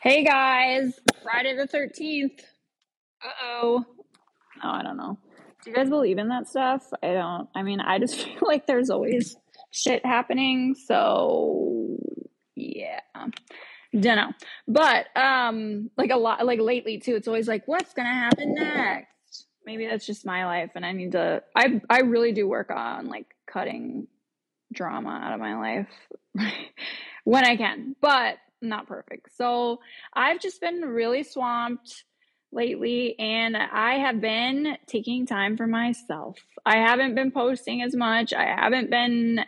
Hey guys, Friday the 13th. Uh oh. Oh, I don't know. Do you guys believe in that stuff? I don't. I mean, I just feel like there's always shit happening. So, yeah. Don't know. But, um, like a lot, like lately too, it's always like, what's going to happen next? Maybe that's just my life and I need to, I, I really do work on like cutting drama out of my life when I can. But, not perfect. So I've just been really swamped lately and I have been taking time for myself. I haven't been posting as much. I haven't been,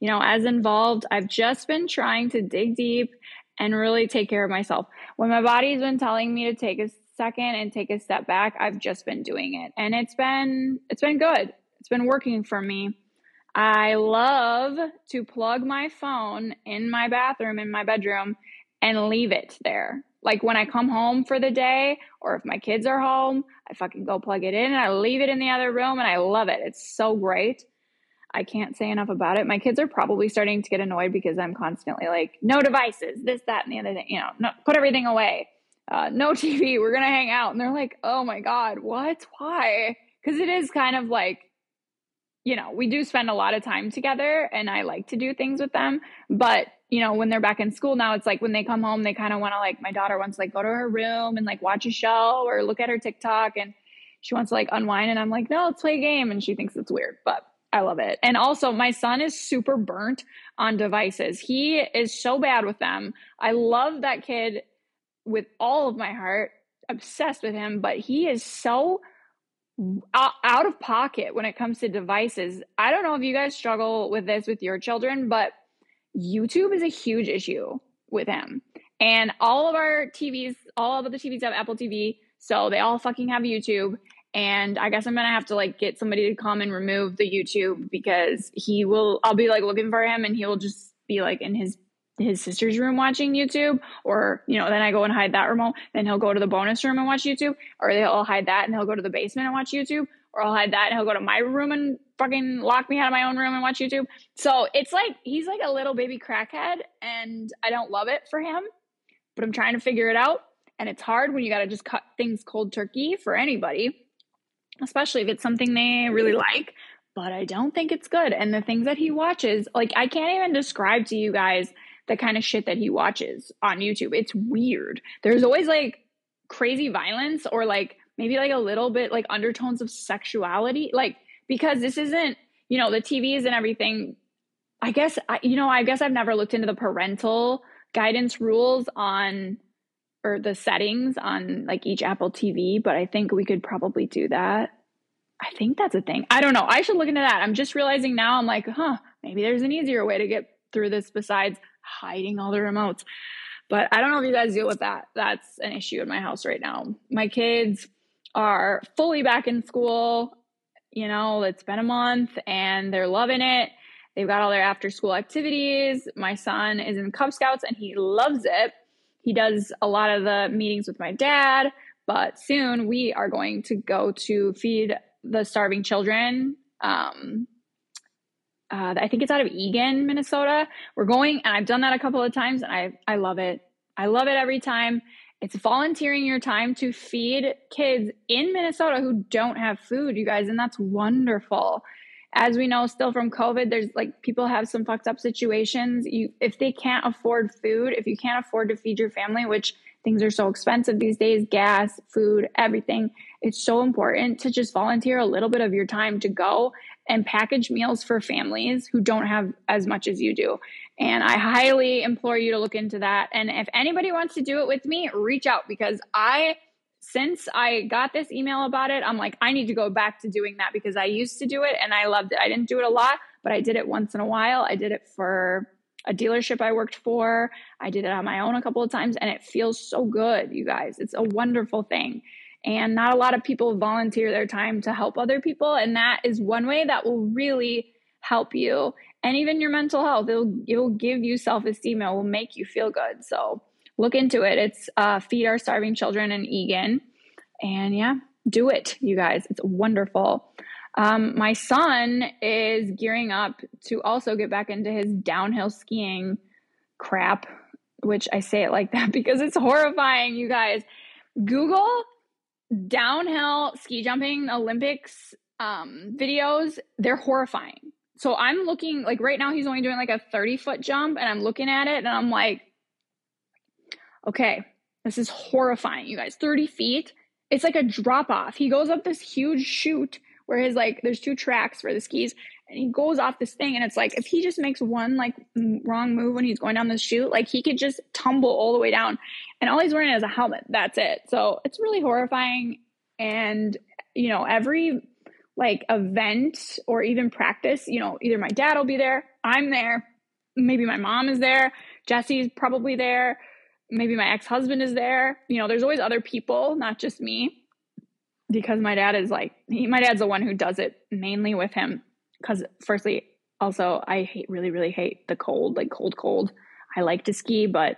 you know, as involved. I've just been trying to dig deep and really take care of myself. When my body's been telling me to take a second and take a step back, I've just been doing it. And it's been it's been good. It's been working for me. I love to plug my phone in my bathroom in my bedroom and leave it there. Like when I come home for the day or if my kids are home, I fucking go plug it in and I leave it in the other room and I love it. It's so great. I can't say enough about it. My kids are probably starting to get annoyed because I'm constantly like, no devices, this, that, and the other thing, you know, no, put everything away. Uh, no TV, we're going to hang out. And they're like, oh my God, what? Why? Because it is kind of like, you know, we do spend a lot of time together and I like to do things with them. But you know, when they're back in school now, it's like when they come home, they kind of want to like, my daughter wants to like go to her room and like watch a show or look at her TikTok and she wants to like unwind. And I'm like, no, let's play a game. And she thinks it's weird, but I love it. And also, my son is super burnt on devices. He is so bad with them. I love that kid with all of my heart, obsessed with him, but he is so out of pocket when it comes to devices. I don't know if you guys struggle with this with your children, but YouTube is a huge issue with him. And all of our TVs, all of the TVs have Apple TV, so they all fucking have YouTube. And I guess I'm gonna have to like get somebody to come and remove the YouTube because he will. I'll be like looking for him, and he will just be like in his his sister's room watching YouTube, or you know, then I go and hide that remote. Then he'll go to the bonus room and watch YouTube, or they'll all hide that and he'll go to the basement and watch YouTube, or I'll hide that and he'll go to my room and fucking lock me out of my own room and watch YouTube. So it's like he's like a little baby crackhead, and I don't love it for him, but I'm trying to figure it out. And it's hard when you got to just cut things cold turkey for anybody, especially if it's something they really like. But I don't think it's good. And the things that he watches, like, I can't even describe to you guys the kind of shit that he watches on YouTube. It's weird. There's always like crazy violence or like maybe like a little bit like undertones of sexuality. Like, because this isn't, you know, the TVs and everything. I guess, I, you know, I guess I've never looked into the parental guidance rules on or the settings on like each Apple TV, but I think we could probably do that. I think that's a thing. I don't know. I should look into that. I'm just realizing now I'm like, huh, maybe there's an easier way to get through this besides hiding all the remotes. But I don't know if you guys deal with that. That's an issue in my house right now. My kids are fully back in school you know, it's been a month and they're loving it. They've got all their after school activities. My son is in Cub Scouts and he loves it. He does a lot of the meetings with my dad, but soon we are going to go to feed the starving children. Um, uh, I think it's out of Eagan, Minnesota. We're going, and I've done that a couple of times, and I I love it. I love it every time. It's volunteering your time to feed kids in Minnesota who don't have food, you guys, and that's wonderful. As we know, still from COVID, there's like people have some fucked up situations. You, if they can't afford food, if you can't afford to feed your family, which things are so expensive these days gas, food, everything it's so important to just volunteer a little bit of your time to go and package meals for families who don't have as much as you do. And I highly implore you to look into that. And if anybody wants to do it with me, reach out because I, since I got this email about it, I'm like, I need to go back to doing that because I used to do it and I loved it. I didn't do it a lot, but I did it once in a while. I did it for a dealership I worked for. I did it on my own a couple of times and it feels so good, you guys. It's a wonderful thing. And not a lot of people volunteer their time to help other people. And that is one way that will really help you and even your mental health. It'll, it'll give you self esteem. It will make you feel good. So look into it. It's uh, Feed Our Starving Children in Eagan And yeah, do it, you guys. It's wonderful. Um, my son is gearing up to also get back into his downhill skiing crap. which I say it like that because it's horrifying, you guys. Google downhill ski jumping Olympics um, videos. They're horrifying. So I'm looking like right now he's only doing like a 30 foot jump and I'm looking at it and I'm like, okay, this is horrifying, you guys. 30 feet. It's like a drop off. He goes up this huge chute where his like there's two tracks for the skis and he goes off this thing and it's like if he just makes one like wrong move when he's going down the chute like he could just tumble all the way down. And all he's wearing is a helmet. That's it. So it's really horrifying. And you know every like event or even practice you know either my dad will be there i'm there maybe my mom is there jesse's probably there maybe my ex-husband is there. You know there's always other people not just me because my dad is like he, my dad's the one who does it mainly with him because firstly also i hate really really hate the cold like cold cold. I like to ski but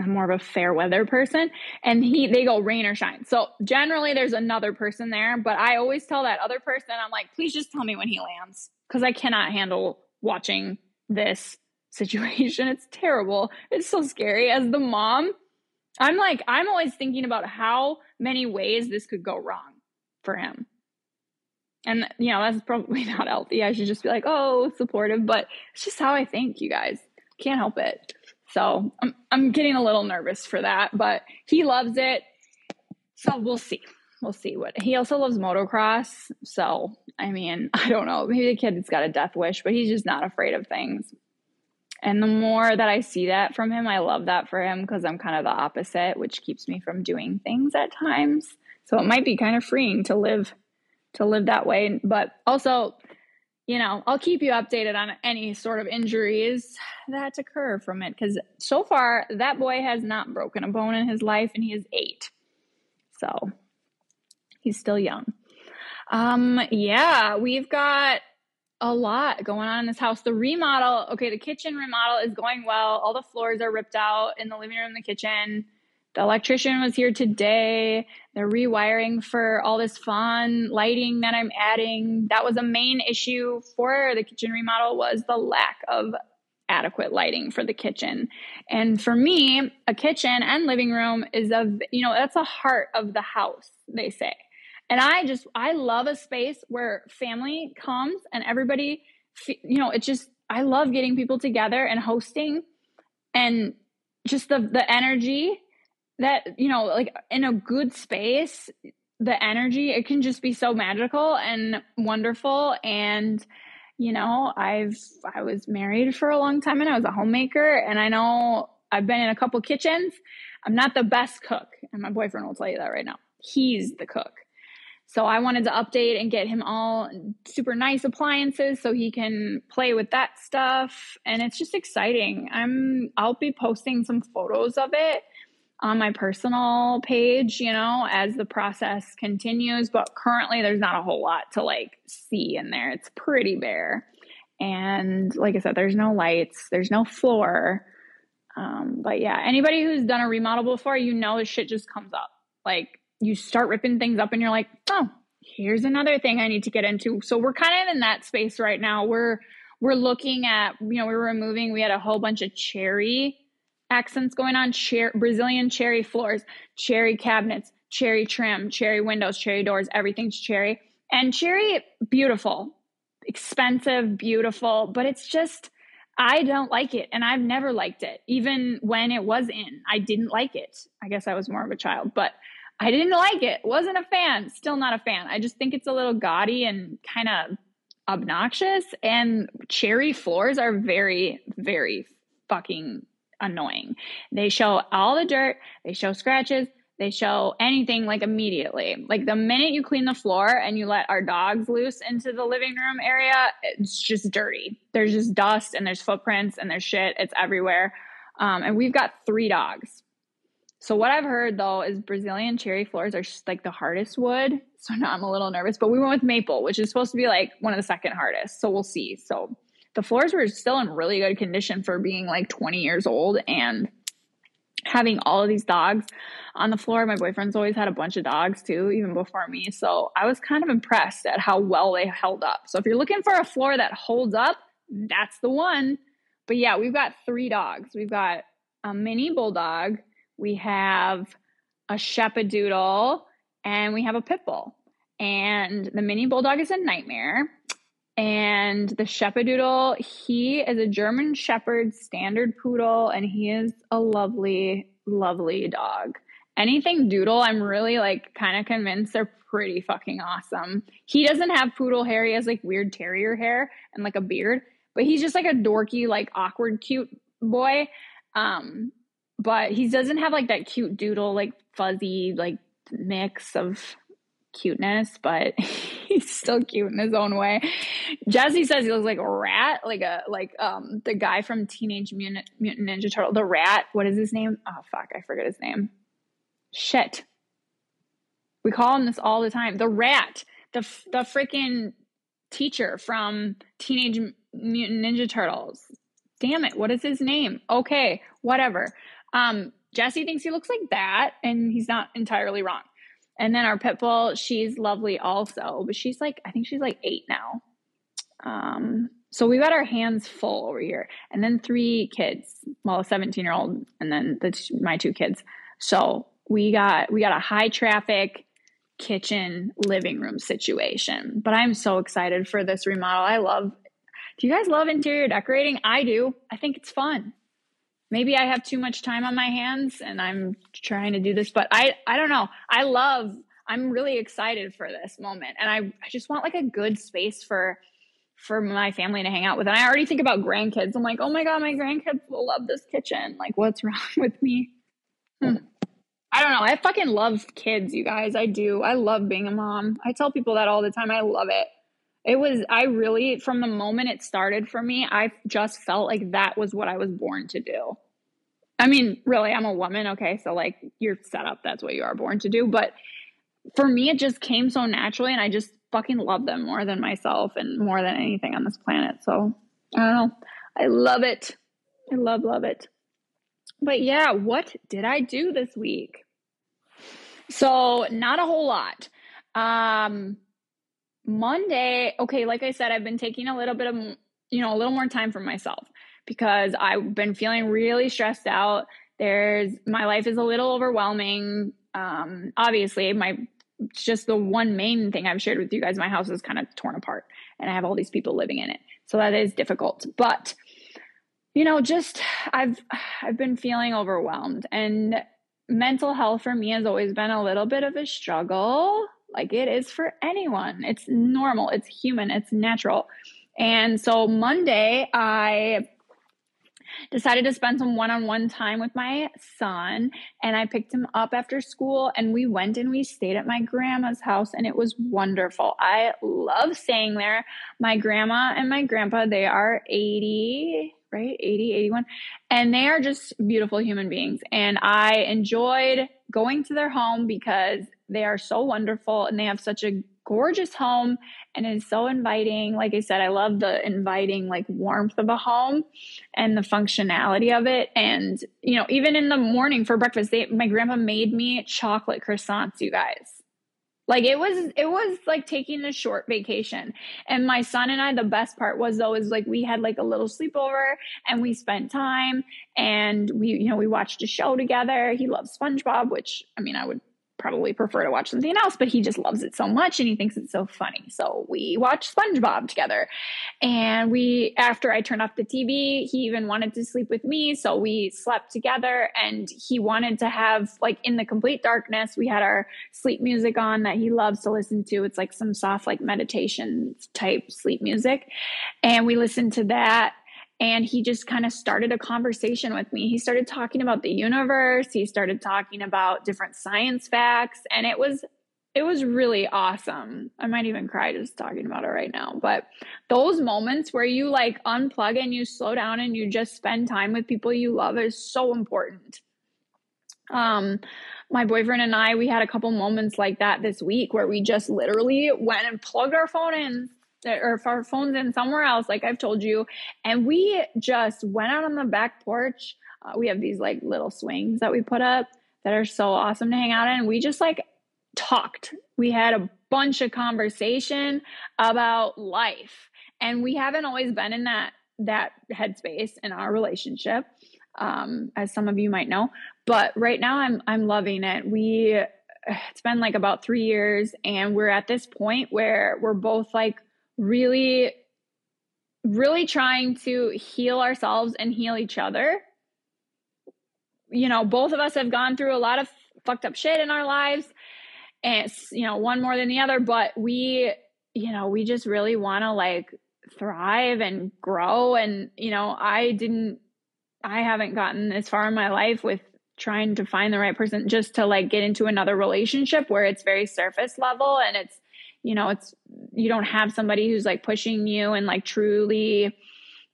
i'm more of a fair weather person and he they go rain or shine. So generally there's another person there but i always tell that other person i'm like please just tell me when he lands because i cannot handle watching this situation. It's terrible. It's so scary. As the mom i'm like i'm always thinking about how many ways this could go wrong for him and, you know, that's probably not healthy. I should just be like, oh, supportive, but it's just how I think, you guys. Can't help it. So I'm, I'm getting a little nervous for that, but he loves it. So we'll see. We'll see what he also loves motocross. So, I mean, I don't know. Maybe the kid's got a death wish, but he's just not afraid of things. And the more that I see that from him, I love that for him because I'm kind of the opposite, which keeps me from doing things at times. So it might be kind of freeing to live to live that way. But also, you know, I'll keep you updated on any sort of injuries that occur from it because so far that boy has not broken a bone in his life and he is eight. So he's still young. Um, yeah, we've got a lot going on in this house. The remodel, okay, the kitchen remodel is going well. All the floors are ripped out in the living room, the kitchen. The electrician was here today. They're rewiring for all this fun lighting that I'm adding. That was a main issue for the kitchen remodel was the lack of adequate lighting for the kitchen. And for me, a kitchen and living room is a you know, that's a heart of the house, they say. And I just I love a space where family comes and everybody you know, it's just I love getting people together and hosting and just the the energy that you know like in a good space the energy it can just be so magical and wonderful. And you know i've i was married for a long time and i was a homemaker. And i know i've been in a couple kitchens. I'm not the best cook. And my boyfriend will tell you that right now. He's the cook. So i wanted to update and get him all super nice appliances so he can play with that stuff. And it's just exciting. I'm i'll be posting some photos of it on my personal page, you know, as the process continues. But currently, there's not a whole lot to like see in there. It's pretty bare. And like I said, there's no lights, there's no floor. Um, but yeah, anybody who's done a remodel before, you know, shit just comes up. Like you start ripping things up and you're like, oh, here's another thing I need to get into. So we're kind of in that space right now. We're we're looking at, you know, we were removing, we had a whole bunch of cherry accents going on cher- Brazilian cherry floors, cherry cabinets, cherry trim, cherry windows, cherry doors, everything's cherry. And cherry, beautiful, expensive, beautiful, but it's just, I don't like it. And I've never liked it. Even when it was in, I didn't like it. I guess I was more of a child, but I didn't like it. Wasn't a fan. Still not a fan. I just think it's a little gaudy and kind of obnoxious. And cherry floors are very, very fucking annoying. They show all the dirt, they show scratches, they show anything like immediately. Like the minute you clean the floor and you let our dogs loose into the living room area, it's just dirty. There's just dust and there's footprints and there's shit. It's everywhere. Um, and we've got three dogs. So what I've heard though is Brazilian cherry floors are just like the hardest wood. So now I'm a little nervous, but we went with maple, which is supposed to be like one of the second hardest. So we'll see. So the floors were still in really good condition for being like 20 years old and having all of these dogs on the floor. My boyfriend's always had a bunch of dogs too, even before me. So I was kind of impressed at how well they held up. So if you're looking for a floor that holds up, that's the one. But yeah, we've got three dogs. We've got a mini bulldog, we have a Shepadoodle, and we have a pit bull. And the mini bulldog is a nightmare. And the Shepadoodle, he is a German Shepherd standard poodle, and he is a lovely, lovely dog. Anything doodle, I'm really like kind of convinced they're pretty fucking awesome. He doesn't have poodle hair, he has like weird terrier hair and like a beard, but he's just like a dorky, like awkward, cute boy. Um, but he doesn't have like that cute doodle, like fuzzy, like mix of cuteness, but he's still cute in his own way. Jesse says he looks like a rat, like a like um the guy from Teenage Mutant, Mutant Ninja Turtle, the rat. What is his name? Oh fuck, I forget his name. Shit. We call him this all the time. The rat, the the freaking teacher from Teenage Mutant Ninja Turtles. Damn it, what is his name? Okay, whatever. Um, Jesse thinks he looks like that, and he's not entirely wrong. And then our pit bull, she's lovely also, but she's like, I think she's like eight now. Um, so we've got our hands full over here. And then three kids, well, a 17 year old, and then the, my two kids. So we got we got a high traffic kitchen living room situation. But I'm so excited for this remodel. I love Do you guys love interior decorating? I do. I think it's fun maybe I have too much time on my hands and I'm trying to do this, but I, I don't know. I love, I'm really excited for this moment. And I, I just want like a good space for, for my family to hang out with. And I already think about grandkids. I'm like, oh my God, my grandkids will love this kitchen. Like, what's wrong with me? Hmm. I don't know. I fucking love kids, you guys. I do. I love being a mom. I tell people that all the time. I love it. It was, I really, from the moment it started for me, I just felt like that was what I was born to do. I mean, really, I'm a woman. Okay. So, like, you're set up. That's what you are born to do. But for me, it just came so naturally. And I just fucking love them more than myself and more than anything on this planet. So, I don't know. I love it. I love, love it. But yeah, what did I do this week? So, not a whole lot. Um, Monday, okay, like I said, I've been taking a little bit of, you know, a little more time for myself because I've been feeling really stressed out. There's my life is a little overwhelming. Um, obviously, my just the one main thing I've shared with you guys. My house is kind of torn apart, and I have all these people living in it, so that is difficult. But you know, just I've I've been feeling overwhelmed, and mental health for me has always been a little bit of a struggle like it is for anyone. It's normal, it's human, it's natural. And so Monday, I decided to spend some one-on-one time with my son and I picked him up after school and we went and we stayed at my grandma's house and it was wonderful. I love staying there. My grandma and my grandpa, they are 80 right 80 81 and they are just beautiful human beings and i enjoyed going to their home because they are so wonderful and they have such a gorgeous home and it's so inviting. Like I said, I love the inviting like warmth of a home and the functionality of it. And you know, even in the morning for breakfast, they my grandma made me chocolate croissants, you guys. Like it was it was like taking a short vacation. And my son and I the best part was though is like we had like a little sleepover and we spent time and we you know we watched a show together. He loves SpongeBob, which I mean I would probably prefer to watch something else, but he just loves it so much and he thinks it's so funny. So we watched SpongeBob together. And we, after I turned off the TV, he even wanted to sleep with me. So we slept together and he wanted to have, like, in the complete darkness, we had our sleep music on that he loves to listen to. It's like some soft, like meditation type sleep music. And we listened to that and he just kind of started a conversation with me. He started talking about the universe, he started talking about different science facts, and it was it was really awesome. I might even cry just talking about it right now. But those moments where you like unplug and you slow down and you just spend time with people you love is so important. Um my boyfriend and I, we had a couple moments like that this week where we just literally went and plugged our phone in or if our phone's in somewhere else, like I've told you. And we just went out on the back porch. Uh, we have these like little swings that we put up that are so awesome to hang out in. We just like talked. We had a bunch of conversation about life. And we haven't always been in that that headspace in our relationship. um, as some of you might know. But right now, I'm I'm loving it. We it's been like about three years, and we're at this point where we're both like really, really trying to heal ourselves and heal each other. You know, both of us have gone through a lot of fucked up shit in our lives, and it's, you know, one more than the other. But we, you know, we just really want to like thrive and grow. And you know, I didn't I haven't gotten as far in my life with trying to find the right person just to like get into another relationship where it's very surface level and it's you know it's you don't have somebody who's like pushing you and like truly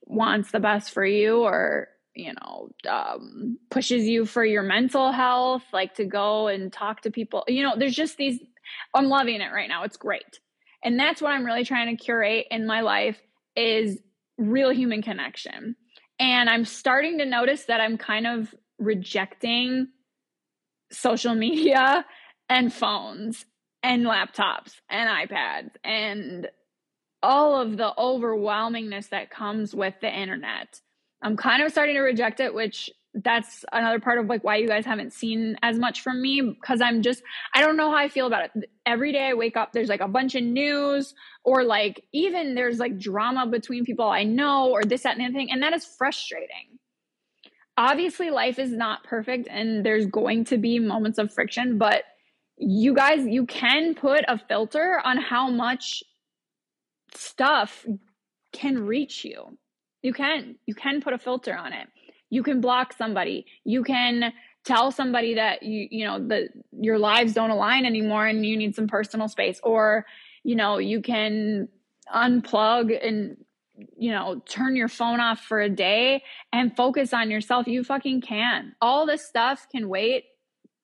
wants the best for you or you know um, pushes you for your mental health like to go and talk to people. You know there's just these i'm loving it right now. It's great. And that's what i'm really trying to curate in my life is real human connection. And I'm starting to notice that I'm kind of rejecting social media and phones and laptops and iPads and all of the overwhelmingness that comes with the internet. I'm kind of starting to reject it, which that's another part of like why you guys haven't seen as much from me because I'm just I don't know how I feel about it. Every day I wake up there's like a bunch of news or like even there's like drama between people I know or this that and the thing and that is frustrating. Obviously life is not perfect and there's going to be moments of friction but you guys you can put a filter on how much stuff can reach you. You can you can put a filter on it. You can block somebody. You can tell somebody that you you know that your lives don't align anymore and you need some personal space. Or you know you can unplug and you know turn your phone off for a day and focus on yourself. You fucking can. All this stuff can wait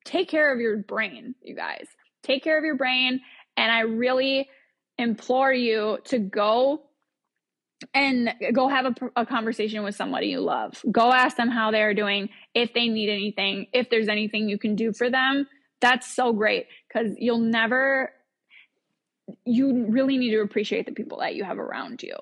take care of your brain you guys take care of your brain and i really implore you to go and go have a, a, conversation with somebody you love. Go ask them how they're doing, if they need anything, if there's anything you can do for them. That's so great because you'll never, you really need to appreciate the people that you have around you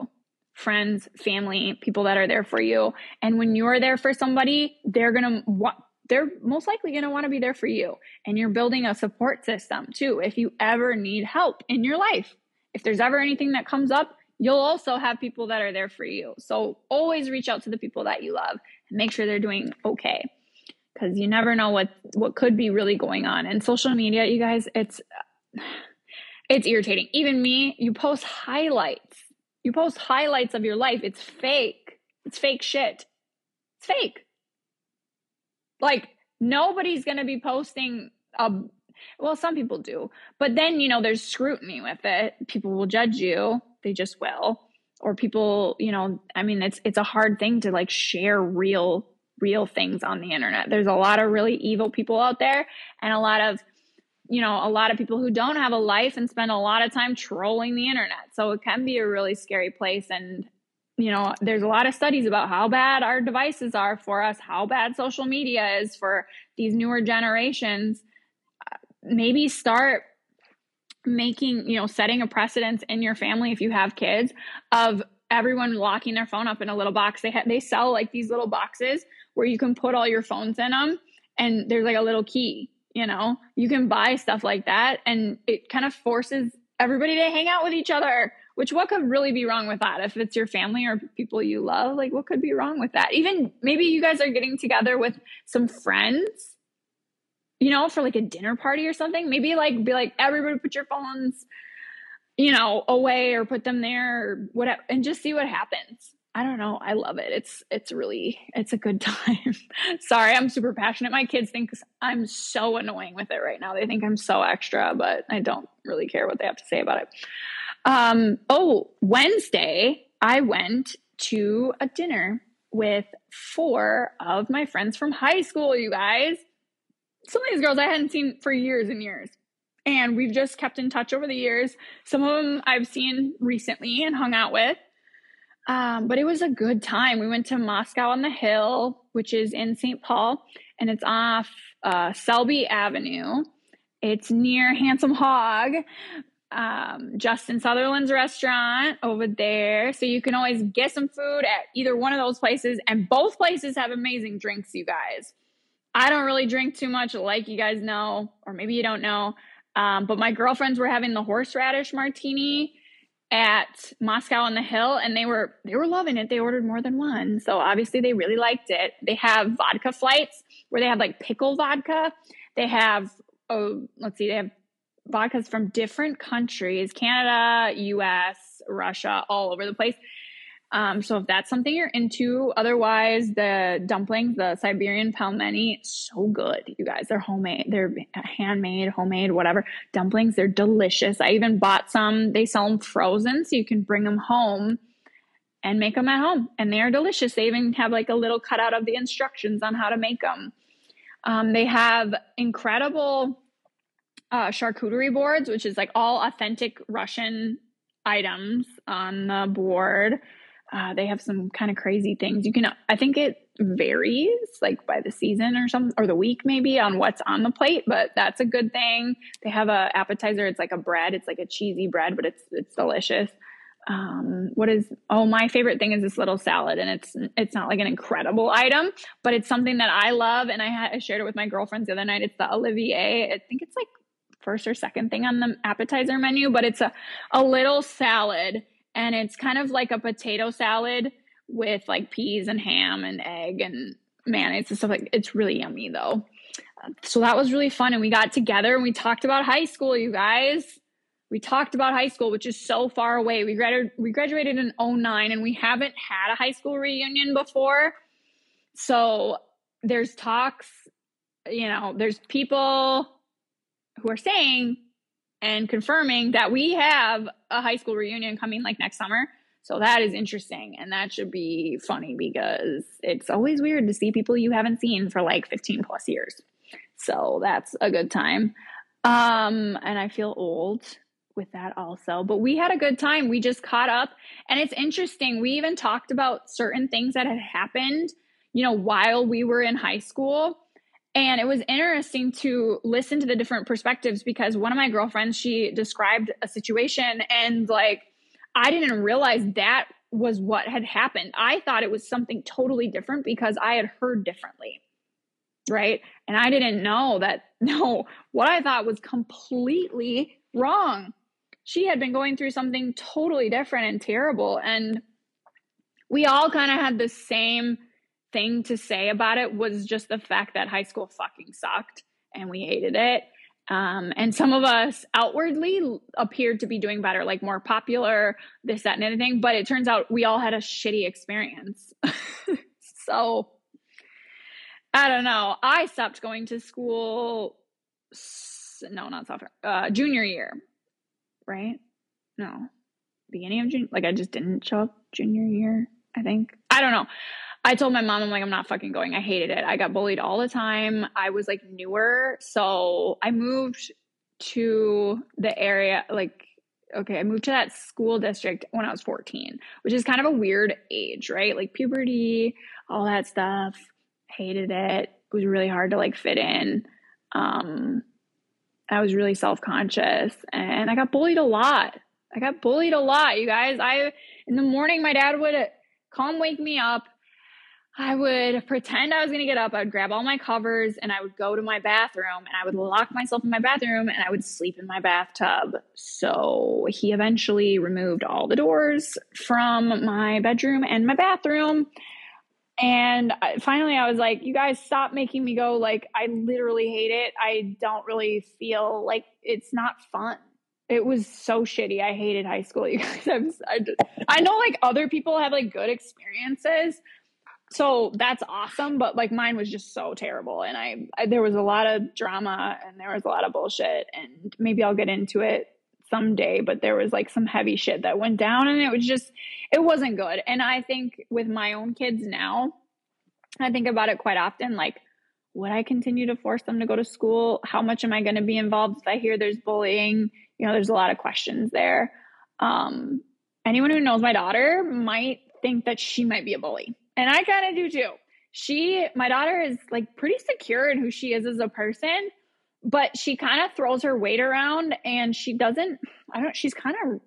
friends, family, people that are there for you. And when you're there for somebody, they're going to, they're most likely going to want to be there for you. And you're building a support system too. If you ever need help in your life, if there's ever anything that comes up, you'll also have people that are there for you. So always reach out to the people that you love and make sure they're doing okay. Cuz you never know what what could be really going on. And social media, you guys, it's it's irritating. Even me, you post highlights. You post highlights of your life. It's fake. It's fake shit. It's fake. Like nobody's going to be posting a well, some people do. But then, you know, there's scrutiny with it. People will judge you they just will or people you know i mean it's it's a hard thing to like share real real things on the internet there's a lot of really evil people out there and a lot of you know a lot of people who don't have a life and spend a lot of time trolling the internet so it can be a really scary place and you know there's a lot of studies about how bad our devices are for us how bad social media is for these newer generations uh, maybe start making, you know, setting a precedence in your family if you have kids of everyone locking their phone up in a little box. They ha- they sell like these little boxes where you can put all your phones in them and there's like a little key, you know. You can buy stuff like that and it kind of forces everybody to hang out with each other. Which what could really be wrong with that? If it's your family or people you love, like what could be wrong with that? Even maybe you guys are getting together with some friends you know, for like a dinner party or something. Maybe like be like, everybody put your phones, you know, away or put them there or whatever and just see what happens. I don't know. I love it. It's it's really it's a good time. Sorry, I'm super passionate. My kids think I'm so annoying with it right now. They think I'm so extra, but I don't really care what they have to say about it. Um, oh, Wednesday I went to a dinner with four of my friends from high school, you guys some of these girls I hadn't seen for years and years. And we've just kept in touch over the years. Some of them I've seen recently and hung out with. Um, but it was a good time. We went to Moscow on the Hill, which is in St. Paul, and it's off uh, Selby Avenue. It's near Handsome Hog. Um, Justin Sutherland's restaurant over there. So you can always get some food at either one of those places. And both places have amazing drinks, you guys. I don't really drink too much, like you guys know, or maybe you don't know. Um, but my girlfriends were having the horseradish martini at Moscow on the Hill, and they were they were loving it. They ordered more than one, so obviously they really liked it. They have vodka flights where they have like pickle vodka. They have oh, let's see, they have vodkas from different countries: Canada, U.S., Russia, all over the place. Um, so if that's something you're into, otherwise the dumplings, the Siberian pelmeni, so good. You guys, they're homemade, they're handmade, homemade, whatever dumplings. They're delicious. I even bought some. They sell them frozen, so you can bring them home and make them at home, and they are delicious. They even have like a little cutout of the instructions on how to make them. Um, they have incredible uh, charcuterie boards, which is like all authentic Russian items on the board. Uh, they have some kind of crazy things. You can, I think it varies like by the season or something, or the week maybe on what's on the plate, but that's a good thing. They have a appetizer. It's like a bread. It's like a cheesy bread, but it's it's delicious. Um, what is oh my favorite thing is this little salad, and it's it's not like an incredible item, but it's something that I love, and I, had, I shared it with my girlfriends the other night. It's the Olivier. I think it's like first or second thing on the appetizer menu, but it's a a little salad and it's kind of like a potato salad with like peas and ham and egg and mayonnaise and stuff. Like it's really yummy though. So that was really fun and we got together and we talked about high school you guys. We talked about high school which is so far away. We graduated we graduated in 09 and we haven't had a high school reunion before. So there's talks you know there's people who are saying and confirming that we have a high school reunion coming like next summer. So that is interesting and that should be funny because it's always weird to see people you haven't seen for like 15 plus years. So that's a good time. Um and I feel old with that also. But we had a good time. We just caught up and it's interesting. We even talked about certain things that had happened, you know, while we were in high school and it was interesting to listen to the different perspectives because one of my girlfriends, she described a situation and like, I didn't realize that was what had happened. I thought it was something totally different because I had heard differently. Right. And I didn't know that, no, what I thought was completely wrong. She had been going through something totally different and terrible. And we all kind of had the same thing to say about it was just the fact that high school fucking sucked and we hated it. Um, and some of us outwardly appeared to be doing better, like more popular, this, that, and anything. But it turns out we all had a shitty experience. so I don't know. I stopped going to school. No, not sophomore, uh, junior year, right? No, beginning of June. Like I just didn't show up junior year. I think I don't know. I told my mom, I'm like, I'm not fucking going. I hated it. I got bullied all the time. I was like newer. So I moved to the area, like, okay, I moved to that school district when I was 14, which is kind of a weird age, right? Like puberty, all that stuff. Hated it. It was really hard to like fit in. Um, I was really self conscious and I got bullied a lot. I got bullied a lot, you guys. I, in the morning, my dad would come wake me up I would pretend I was going to get up. I would grab all my covers and I would go to my bathroom and I would lock myself in my bathroom and I would sleep in my bathtub. So he eventually removed all the doors from my bedroom and my bathroom. And finally, I was like, you guys stop making me go. Like, I literally hate it. I don't really feel like it's not fun. It was so shitty. I hated high school. You guys, I'm, I, I know like other people have like good experiences so that's awesome but like mine was just so terrible and I, I, there was a lot of drama and there was a lot of bullshit and maybe i'll get into it someday but there was like some heavy shit that went down and it was just it wasn't good. And i think with my own kids now i think about it quite often like would i continue to force them to go to school? How much am i going to be involved? If i hear there's bullying you know there's a lot of questions there. Um anyone who knows my daughter might think that she might be a bully and I kind of do too. She, my daughter is like pretty secure in who she is as a person, but she kind of throws her weight around and she doesn't, I don't, she's kind of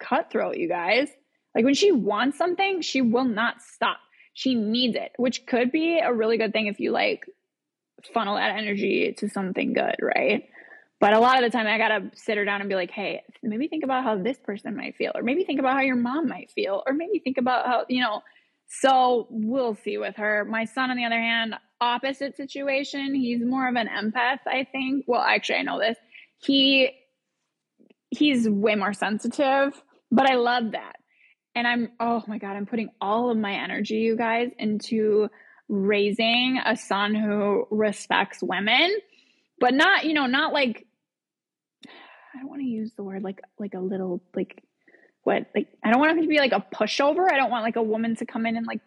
cutthroat, you guys. Like when she wants something, she will not stop. She needs it, which could be a really good thing if you like funnel that energy to something good, right? But a lot of the time, I gotta sit her down and be like, hey, maybe think about how this person might feel, or maybe think about how your mom might feel, or maybe think about how, you know. So we'll see with her. My son, on the other hand, opposite situation. He's more of an empath, I think. Well, actually, I know this. He he's way more sensitive, but I love that. And I'm oh my god, I'm putting all of my energy, you guys, into raising a son who respects women, but not, you know, not like I don't want to use the word like like a little like what like I don't want him to be like a pushover. I don't want like a woman to come in and like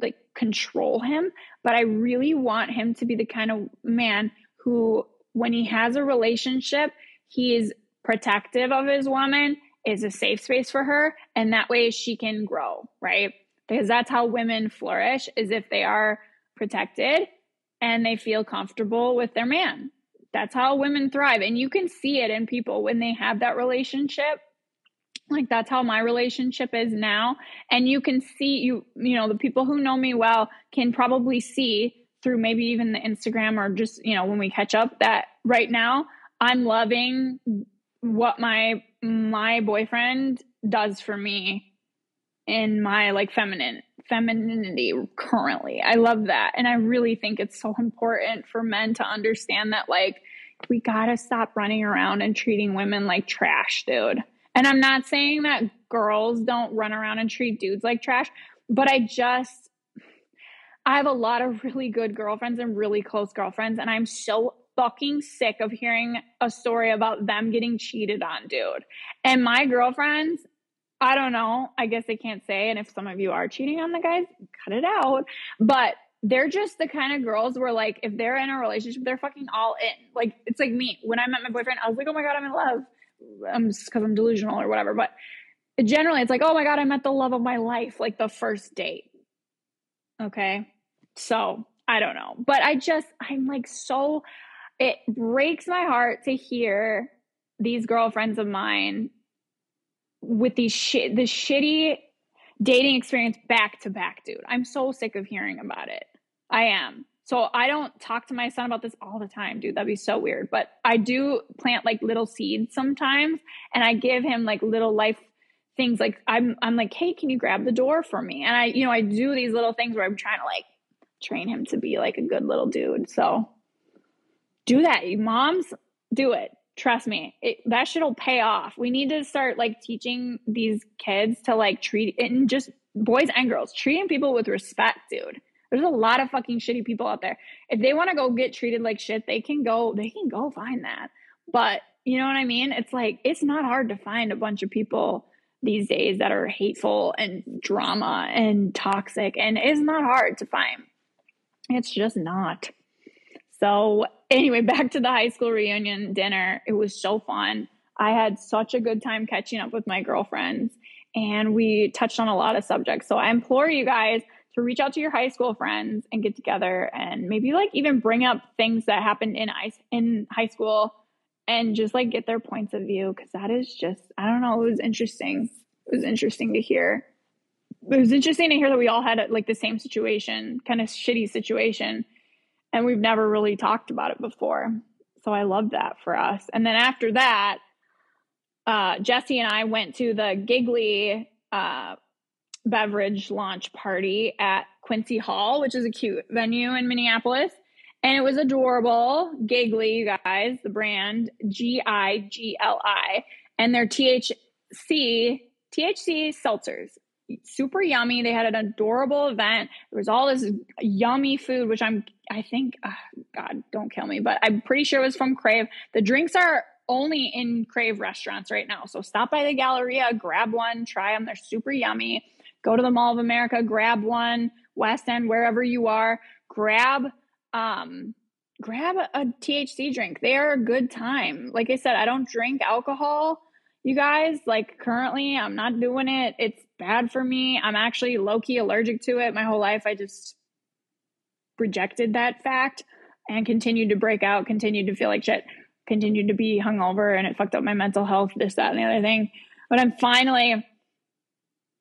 like control him, but I really want him to be the kind of man who when he has a relationship, he is protective of his woman, is a safe space for her, and that way she can grow, right? Because that's how women flourish is if they are protected and they feel comfortable with their man. That's how women thrive. And you can see it in people when they have that relationship. Like that's how my relationship is now. And you can see you, you know, the people who know me well can probably see through maybe even the Instagram or just, you know, when we catch up that right now I'm loving what my my boyfriend does for me in my like feminine femininity currently. I love that. And I really think it's so important for men to understand that, like, we gotta stop running around and treating women like trash, dude. And I'm not saying that girls don't run around and treat dudes like trash, but I just, I have a lot of really good girlfriends and really close girlfriends, and I'm so fucking sick of hearing a story about them getting cheated on, dude. And my girlfriends, I don't know. I guess I can't say. And if some of you are cheating on the guys, cut it out. But they're just the kind of girls where, like, if they're in a relationship, they're fucking all in. Like, it's like me. When I met my boyfriend, I was like, oh my God, I'm in love. I'm because I'm delusional or whatever. But generally, it's like, oh my God, I met the love of my life, like the first date. Okay. So I don't know. But I just, I'm like so, it breaks my heart to hear these girlfriends of mine with these shit, the shitty dating experience back to back, dude. I'm so sick of hearing about it. I am. So I don't talk to my son about this all the time, dude. That'd be so weird. But I do plant like little seeds sometimes and I give him like little life things like I'm I'm like, "Hey, can you grab the door for me?" And I you know, I do these little things where I'm trying to like train him to be like a good little dude. So do that. You moms, do it trust me it, that shit'll pay off we need to start like teaching these kids to like treat and just boys and girls treating people with respect dude there's a lot of fucking shitty people out there if they want to go get treated like shit they can go they can go find that but you know what i mean it's like it's not hard to find a bunch of people these days that are hateful and drama and toxic and it's not hard to find it's just not so, anyway, back to the high school reunion dinner. It was so fun. I had such a good time catching up with my girlfriends, and we touched on a lot of subjects. So, I implore you guys to reach out to your high school friends and get together and maybe like even bring up things that happened in ice in high school and just like get their points of view because that is just I don't know it was interesting it was interesting to hear it was interesting to hear that we all had like the same situation kind of shitty situation and we've never really talked about it before. So I love that for us. And then after that, uh, Jesse and I went to the Gigli uh, beverage launch party at Quincy Hall, which is a cute venue in Minneapolis. And it was adorable. Gigli, you guys, the brand G I G L I, and their THC THC seltzers super yummy. They had an adorable event. There was all this yummy food, which I'm, I think, oh God, don't kill me, but I'm pretty sure it was from Crave. The drinks are only in Crave restaurants right now. So stop by the Galleria, grab one, try them. They're super yummy. Go to the Mall of America, grab one, West End, wherever you are, grab, um, grab a, a THC drink. They are a good time. Like I said, I don't drink alcohol you guys. Like currently, I'm not doing it. It's bad for me. I'm actually low key allergic to it. My whole life, I just rejected that fact. and continued to break out, continued to feel like shit, continued to be hungover, and it fucked up my mental health, this, that, and the other thing. But I'm finally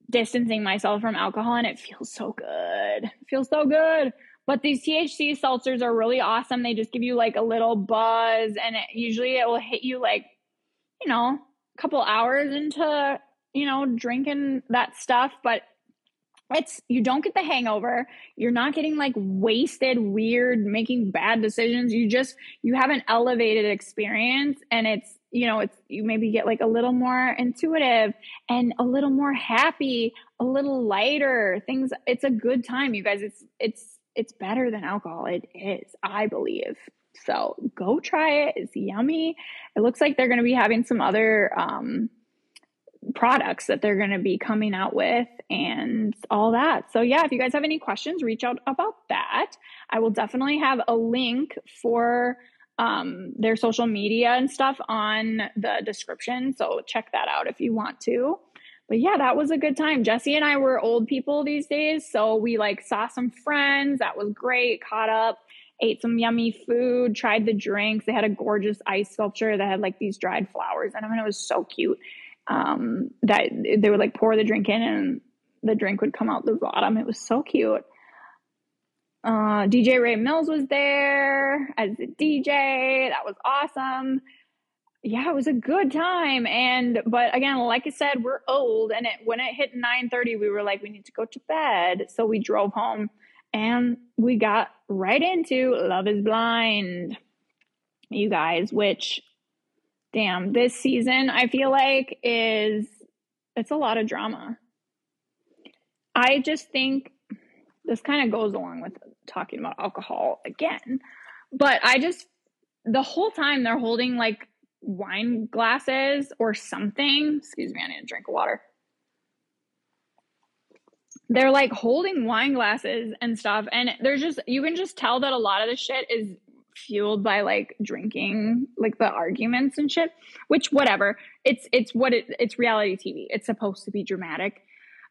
distancing myself from alcohol, and it feels so good. It feels so good. But these THC seltzers are really awesome. They just give you like a little buzz, and it, usually it will hit you like, you know, a couple hours into, you know, drinking that stuff. But it's you don't get the hangover you're not getting like wasted weird making bad decisions you just you have an elevated experience and it's you know it's you maybe get like a little more intuitive and a little more happy a little lighter things it's a good time you guys. It's it's it's better than alcohol. It is i believe. So go try it. It's yummy. It looks like they're going to be having some other um products that they're going to be coming out with and all that. So, yeah, if you guys have any questions, reach out about that. I will definitely have a link for um, their social media and stuff on the description. So, check that out if you want to. But yeah, that was a good time. Jesse and I were old people these days. So, we like saw some friends. That was great. Caught up ate some yummy food, tried the drinks. They had a gorgeous ice sculpture that had like these dried flowers in them, and it was so cute um, that they would like pour the drink in and the drink would come out the bottom. It was so cute. Uh, DJ Ray Mills was there as a DJ. That was awesome. Yeah, it was a good time. And but again, like I said, we're old, and it when it hit nine thirty, we were like, we need to go to bed. So we drove home, and we got right into Love Is Blind, you guys, which damn, this season I feel like is it's a lot of drama. I just think this kind of goes along with talking about alcohol again. But I just the whole time they're holding like wine glasses or something. Excuse me, I need a drink of water. They're like holding wine glasses and stuff. And there's just, you can just tell that a lot of the shit is fueled by like drinking like the arguments and shit which whatever it's it's what it it's reality tv it's supposed to be dramatic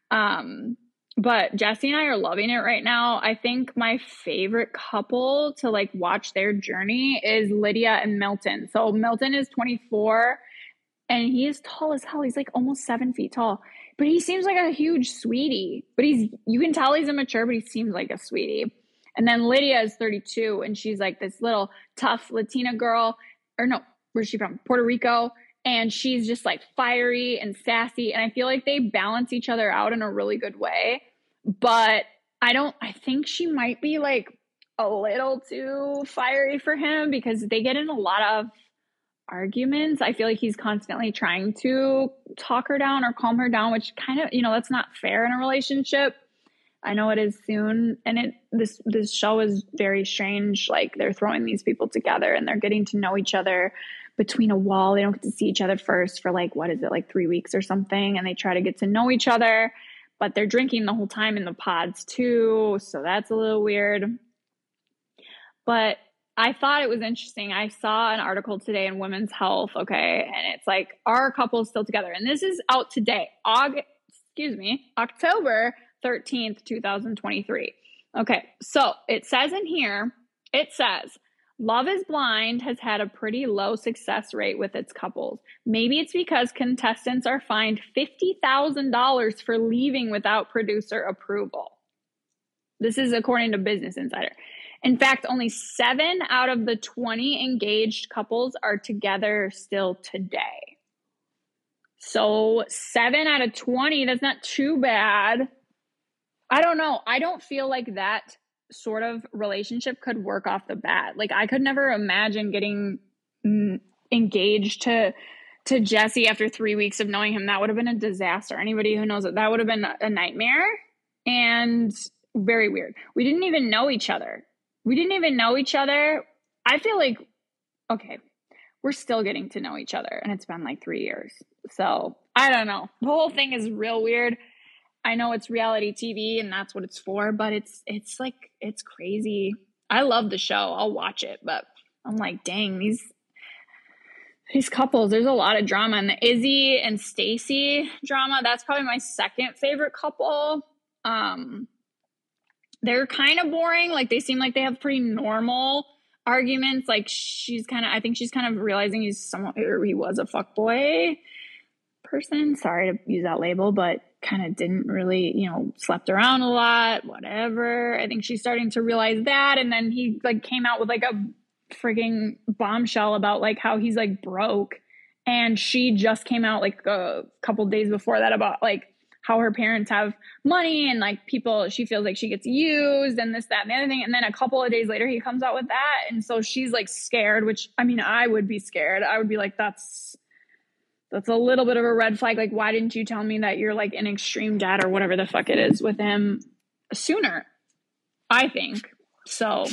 um but jesse and i are loving it right now. I think my favorite couple to like watch their journey is lydia and milton. So milton is 24 and he is tall as hell. He's like almost seven feet tall. But he seems like a huge sweetie. But he's you can tell he's immature but he seems like a sweetie. And then Lydia is 32 and she's like this little tough Latina girl, or no, where's she from? Puerto Rico. And she's just like fiery and sassy. And I feel like they balance each other out in a really good way. But I don't, I think she might be like a little too fiery for him because they get in a lot of arguments. I feel like he's constantly trying to talk her down or calm her down, which kind of, you know, that's not fair in a relationship. I know it is soon, and it this this show is very strange. Like they're throwing these people together, and they're getting to know each other between a wall. They don't get to see each other first for like what is it like three weeks or something, and they try to get to know each other. But they're drinking the whole time in the pods too, so that's a little weird. But I thought it was interesting. I saw an article today in Women's Health, okay, and it's like, are couples still together? And this is out today, August, excuse me, October 13th, 2023. Okay, so it says in here, it says, Love is Blind has had a pretty low success rate with its couples. Maybe it's because contestants are fined $50,000 for leaving without producer approval. This is according to Business Insider. In fact, only seven out of the 20 engaged couples are together still today. So, seven out of 20, that's not too bad. I don't know. I don't feel like that sort of relationship could work off the bat. Like I could never imagine getting engaged to to Jesse after 3 weeks of knowing him. That would have been a disaster. Anybody who knows it, that would have been a nightmare and very weird. We didn't even know each other. We didn't even know each other. I feel like okay, we're still getting to know each other and it's been like 3 years. So, I don't know. The whole thing is real weird. I know it's reality TV and that's what it's for, but it's it's like it's crazy. I love the show. I'll watch it, but I'm like, dang, these these couples, there's a lot of drama. And the Izzy and Stacy drama, that's probably my second favorite couple. Um they're kind of boring. Like they seem like they have pretty normal arguments. Like she's kind of, I think she's kind of realizing he's someone, or he was a fuck boy person. Sorry to use that label, but kind of didn't really, you know, slept around a lot, whatever. I think she's starting to realize that. And then he like came out with like a freaking bombshell about like how he's like broke. And she just came out like a couple days before that about like how her parents have money and like people she feels like she gets used and this that and the other thing and then a couple of days later he comes out with that and so she's like scared which i mean i would be scared i would be like that's that's a little bit of a red flag like why didn't you tell me that you're like an extreme dad or whatever the fuck it is with him sooner i think so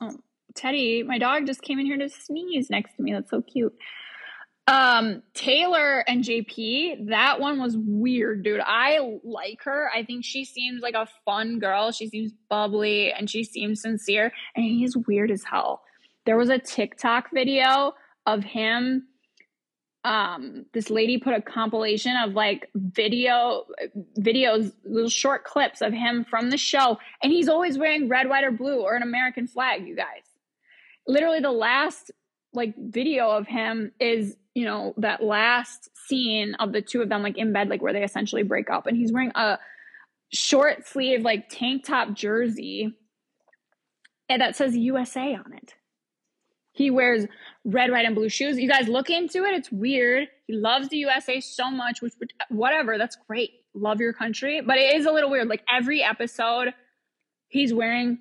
oh, teddy my dog just came in here to sneeze next to me that's so cute um, Taylor and JP, that one was weird, dude. I like her. I think she seems like a fun girl. She seems bubbly and she seems sincere, and he's weird as hell. There was a TikTok video of him. Um, this lady put a compilation of like video videos, little short clips of him from the show, and he's always wearing red, white, or blue or an American flag, you guys. Literally the last like video of him is you know, that last scene of the two of them like in bed, like where they essentially break up, and he's wearing a short sleeve like tank top jersey and that says USA on it. He wears red, white, and blue shoes. You guys look into it. It's weird. He loves the USA so much, which whatever, that's great. Love your country. But it is a little weird. Like every episode, he's wearing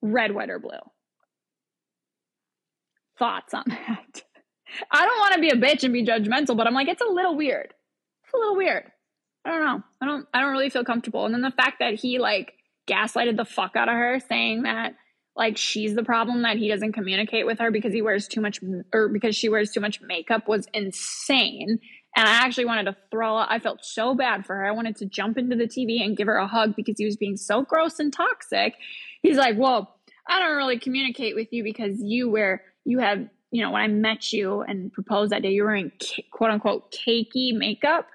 red, white, or blue. Thoughts on that? I don't want to be a bitch and be judgmental, but I'm like, it's a little weird. It's a little weird. I don't know. I don't I don't really feel comfortable. And then the fact that he like gaslighted the fuck out of her saying that like she's the problem that he doesn't communicate with her because he wears too much or because she wears too much makeup was insane. And I actually wanted to throw I felt so bad for her. I wanted to jump into the TV and give her a hug because he was being so gross and toxic. He's like, "Well, I don't really communicate with you because you wear you have you know, when I met you and proposed that day, you were wearing quote unquote cakey makeup.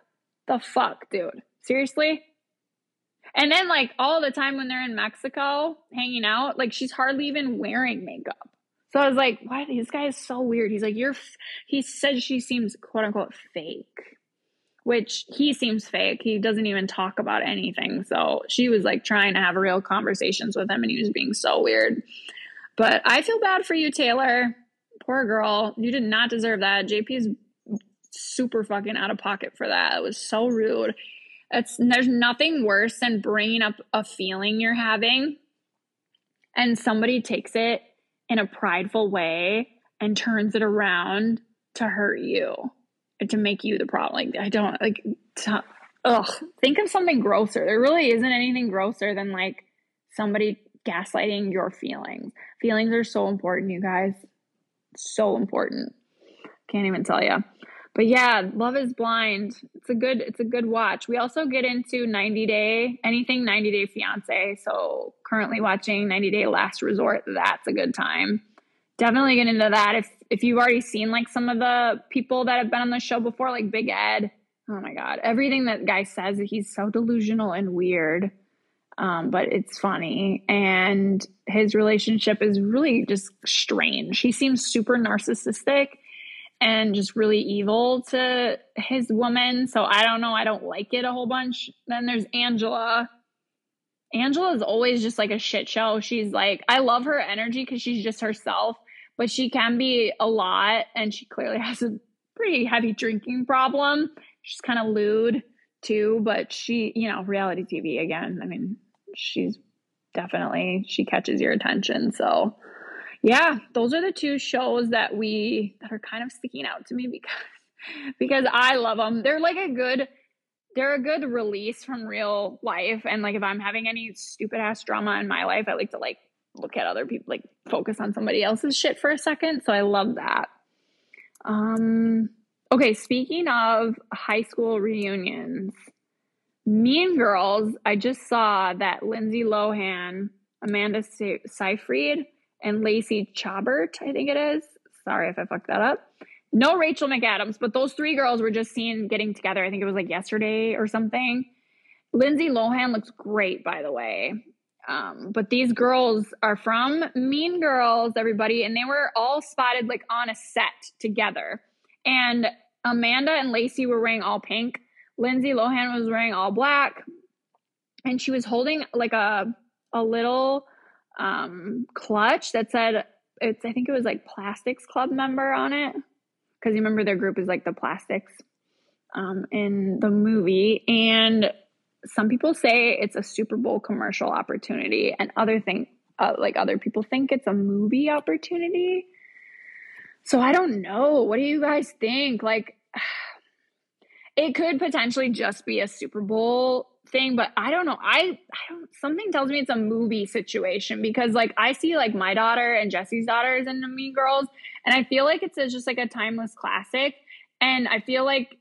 The fuck, dude? Seriously? And then, like, all the time when they're in Mexico hanging out, like, she's hardly even wearing makeup. So I was like, why? This guy is so weird. He's like, you're, he said she seems quote unquote fake, which he seems fake. He doesn't even talk about anything. So she was like trying to have real conversations with him and he was being so weird. But I feel bad for you, Taylor poor girl. You did not deserve that. JP's super fucking out of pocket for that. It was so rude. It's there's nothing worse than bringing up a feeling you're having and somebody takes it in a prideful way and turns it around to hurt you to make you the problem. Like I don't like ugh, think of something grosser. There really isn't anything grosser than like somebody gaslighting your feelings. Feelings are so important, you guys so important. Can't even tell you. But yeah, Love is Blind. It's a good it's a good watch. We also get into 90 Day, anything 90 Day Fiance. So currently watching 90 Day Last Resort. That's a good time. Definitely get into that. If if you've already seen like some of the people that have been on the show before, like Big Ed. Oh my god. Everything that guy says, he's so delusional and weird um, but it's funny. And his relationship is really just strange. He seems super narcissistic and just really evil to his woman. So I don't know. I don't like it a whole bunch. Then there's Angela. Angela is always just like a shit show. She's like, I love her energy because she's just herself, but she can be a lot. And she clearly has a pretty heavy drinking problem. She's kind of lewd too, but she, you know, reality TV again. I mean, she's definitely she catches your attention. So yeah, those are the two shows that we that are kind of sticking out to me because because I love them. They're like a good they're a good release from real life and like if I'm having any stupid ass drama in my life, I like to like look at other people like focus on somebody else's shit for a second. So I love that. Um okay, speaking of high school reunions, Mean Girls, I just saw that Lindsay Lohan, Amanda Seyfried, and Lacey Chabert, I think it is. Sorry if I fucked that up. No Rachel McAdams, but those three girls were just seen getting together. I think it was like yesterday or something. Lindsay Lohan looks great, by the way. Um, but these girls are from Mean Girls, everybody, and they were all spotted like on a set together. And Amanda and Lacey were wearing all pink. Lindsay Lohan was wearing all black. And she was holding like a a little um clutch that said it's I think it was like Plastics Club member on it. Cause you remember their group is like the plastics um in the movie. And some people say it's a Super Bowl commercial opportunity, and other think uh, like other people think it's a movie opportunity. So I don't know. What do you guys think? Like, it could potentially just be a Super Bowl thing, but I don't know. I I don't. Something tells me it's a movie situation because like I see like my daughter and Jesse's daughters in the Mean Girls, and I feel like it's just like a timeless classic. And I feel like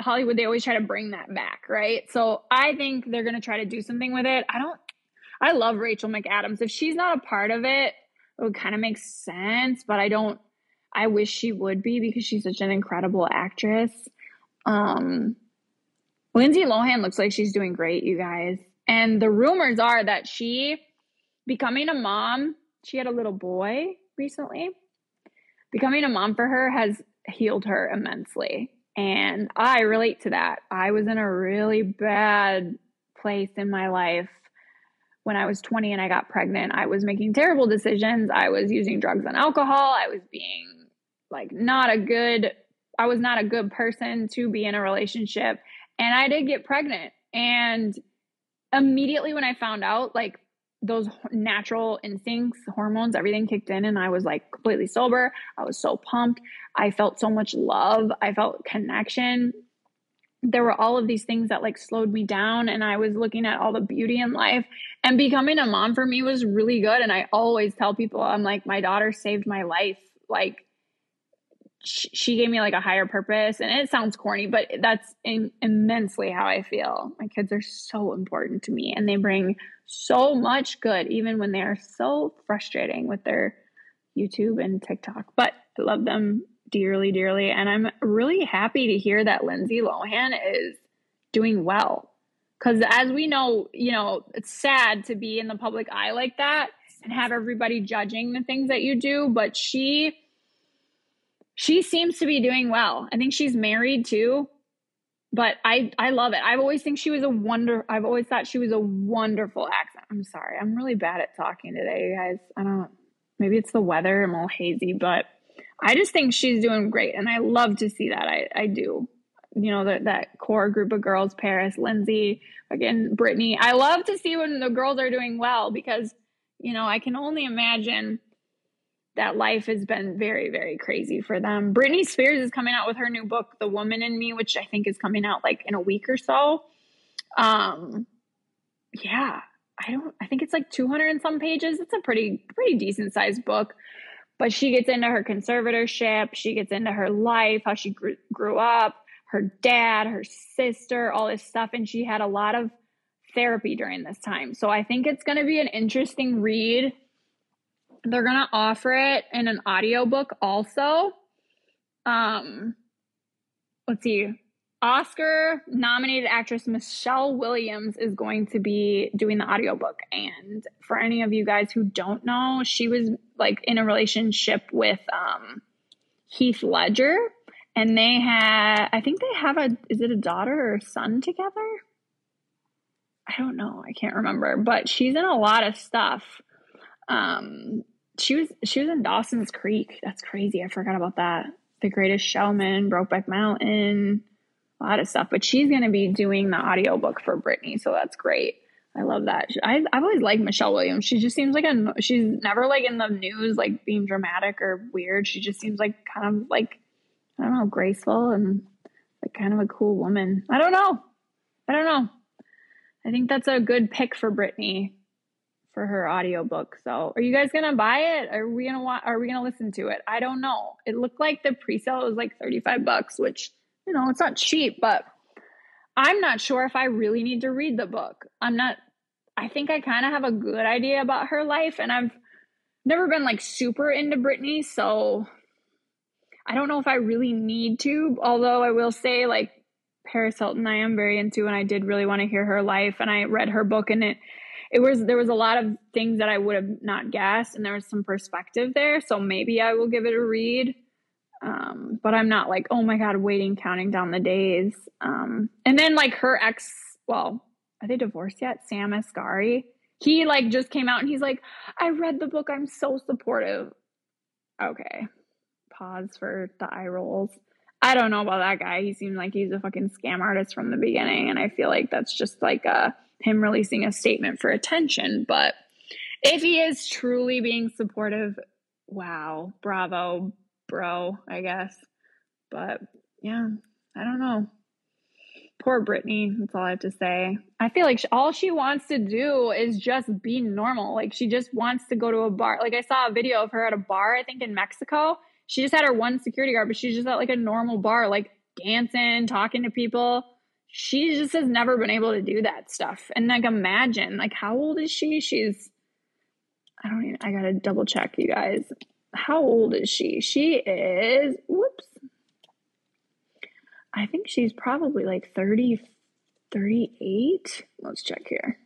Hollywood, they always try to bring that back, right? So I think they're going to try to do something with it. I don't, I love Rachel McAdams. If she's not a part of it, it would kind of make sense, but I don't, I wish she would be because she's such an incredible actress. Um, Lindsay Lohan looks like she's doing great, you guys. And the rumors are that she, becoming a mom, she had a little boy recently. Becoming a mom for her has healed her immensely. And I relate to that. I was in a really bad place in my life when I was 20 and I got pregnant. I was making terrible decisions. I was using drugs and alcohol. I was being like not a good I was not a good person to be in a relationship and I did get pregnant. And immediately when I found out like those natural instincts, hormones, everything kicked in, and I was like completely sober. I was so pumped. I felt so much love. I felt connection. There were all of these things that like slowed me down, and I was looking at all the beauty in life. And becoming a mom for me was really good. And I always tell people, I'm like, my daughter saved my life. Like, she gave me like a higher purpose and it sounds corny but that's in, immensely how i feel. My kids are so important to me and they bring so much good even when they are so frustrating with their youtube and tiktok but i love them dearly dearly and i'm really happy to hear that lindsay lohan is doing well. Because as we know you know it's sad to be in the public eye like that and have everybody judging the things that you do but she she seems to be doing well. I think she's married too. But I I love it. I've always think she was a wonder I've always thought she was a wonderful accent. I'm sorry. I'm really bad at talking today, you guys. I don't maybe it's the weather, I'm all hazy, but I just think she's doing great and I love to see that. I I do. You know, that that core group of girls, Paris, Lindsay, again, Britney. I love to see when the girls are doing well because, you know, I can only imagine that life has been very, very crazy for them. Britney Spears is coming out with her new book, The Woman in Me, which I think is coming out like in a week or so. Um, yeah, I don't, I think it's like 200 and some pages. It's a pretty, pretty decent sized book. But she gets into her conservatorship, she gets into her life, how she grew, grew up, her dad, her sister, all this stuff. And she had a lot of therapy during this time. So I think it's going to be an interesting read they're going to offer it in an audiobook also. Um, let's see. Oscar nominated actress Michelle Williams is going to be doing the audiobook. And for any of you guys who don't know, she was like in a relationship with um, Heath Ledger. And they had, I think they have a, is it a daughter or son together? I don't know. I can't remember. But she's in a lot of stuff. Um, she was she was in Dawson's Creek. That's crazy. I forgot about that. The Greatest Showman, Brokeback Mountain, a lot of stuff. But she's going to be doing the audiobook for Britney, so that's great. I love that. I, I've always liked Michelle Williams. She just seems like a she's never like in the news like being dramatic or weird. She just seems like kind of like I don't know, graceful and like kind of a cool woman. I don't know. I don't know. I think that's a good pick for Britney for her audiobook. So, are you guys going to buy it? Are we going to want are we going to listen to it? I don't know. It looked like the pre-sale was like 35 bucks, which, you know, it's not cheap, but I'm not sure if I really need to read the book. I'm not I think I kind of have a good idea about her life and I've never been like super into Britney, so I don't know if I really need to, although I will say like Paris Hilton I am very into and I did really want to hear her life and I read her book and it it was there was a lot of things that I would have not guessed, and there was some perspective there. So maybe I will give it a read. Um, but I'm not like, oh my god, waiting, counting down the days. Um, and then like her ex, well, are they divorced yet? Sam Asghari. He like just came out and he's like, I read the book. I'm so supportive. Okay, pause for the eye rolls. I don't know about that guy. He seemed like he's a fucking scam artist from the beginning, and I feel like that's just like a him releasing a statement for attention. But if he is truly being supportive, wow, bravo, bro, I guess. But yeah, I don't know. Poor Britney, That's all I have to say. I feel like she, all she wants to do is just be normal. Like she just wants to go to a bar. Like I saw a video of her at a bar, I think in Mexico. She just had her one security guard, but she's just at like a normal bar, like dancing, talking to people she just has never been able to do that stuff. And like imagine, like how old is she? She's I don't even I gotta double check you guys. How old is she? She is whoops. I think she's probably like 30 38. Let's check here.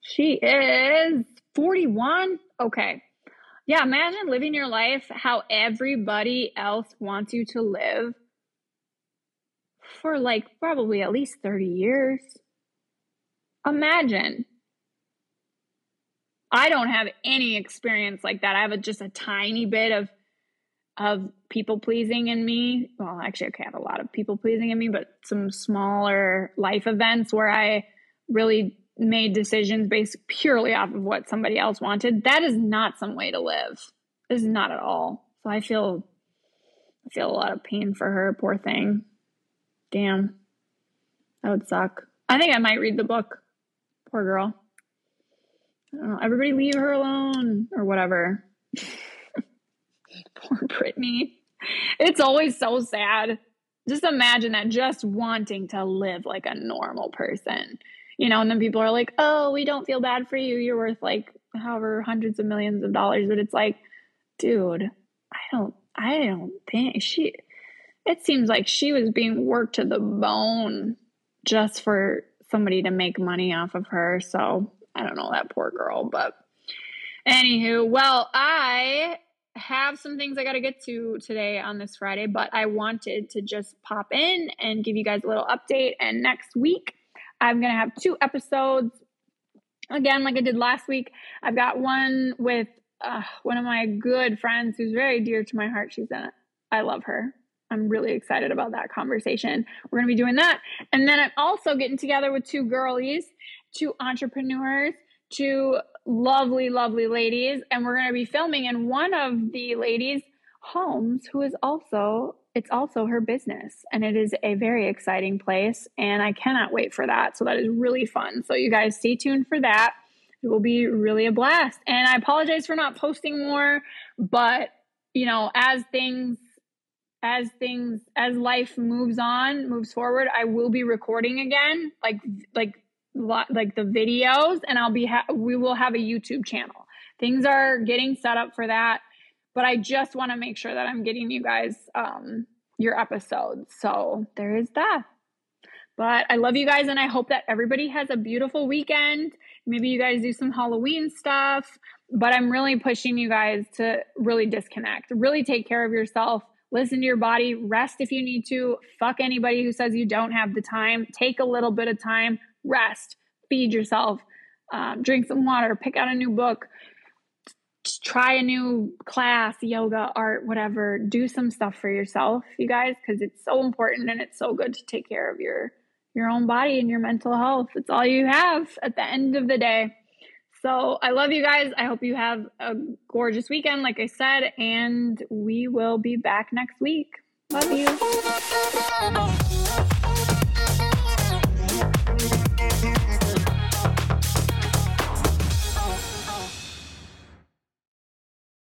She is 41. Okay. Yeah, imagine living your life how everybody else wants you to live for like probably at least 30 years. Imagine. I don't have any experience like that. I have a, just a tiny bit of of people pleasing in me. Well, actually, okay, I have a lot of people pleasing in me, but some smaller life events where I really made decisions based purely off of what somebody else wanted. That is not some way to live. This is not at all. So I feel I feel a lot of pain for her, poor thing. Damn. That would suck. I think I might read the book. Poor girl. I don't know. Everybody leave her alone or whatever. Poor Britney. It's always so sad. Just imagine that just wanting to live like a normal person. You know, and then people are like, oh, we don't feel bad for you. You're worth like however hundreds of millions of dollars. But it's like, dude, I don't I don't think she it seems like she was being worked to the bone just for somebody to make money off of her. So I don't know that poor girl, but anywho, well, I have some things I got to get to today on this Friday, but I wanted to just pop in and give you guys a little update. And next week, I'm going to have two episodes. Again, like I did last week, I've got one with uh, one of my good friends who's very dear to my heart. She's in it. I love her. I'm really excited about that conversation. We're going to be doing that. And then I'm also getting together with two girlies, two entrepreneurs, two lovely, lovely ladies. And we're going to be filming in one of the ladies' homes, who is also, it's also her business. And it is a very exciting place. And I cannot wait for that. So that is really fun. So you guys stay tuned for that. It will be really a blast. And I apologize for not posting more, but you know, as things as things as life moves on moves forward i will be recording again like like like the videos and i'll be ha- we will have a youtube channel. Things are getting set up for that but i just want to make sure that i'm getting you guys um your episodes. So there is that. But i love you guys and i hope that everybody has a beautiful weekend. Maybe you guys do some halloween stuff but i'm really pushing you guys to really disconnect. Really take care of yourself listen to your body, rest if you need to. Fuck anybody who says you don't have the time. Take a little bit of time, rest, feed yourself, um, drink some water, pick out a new book, try a new class, yoga, art, whatever. Do some stuff for yourself, you guys, because it's so important and it's so good to take care of your your own body and your mental health. It's all you have at the end of the day. So I love you guys. I hope you have a gorgeous weekend, like I said, and we will be back next week. Love you.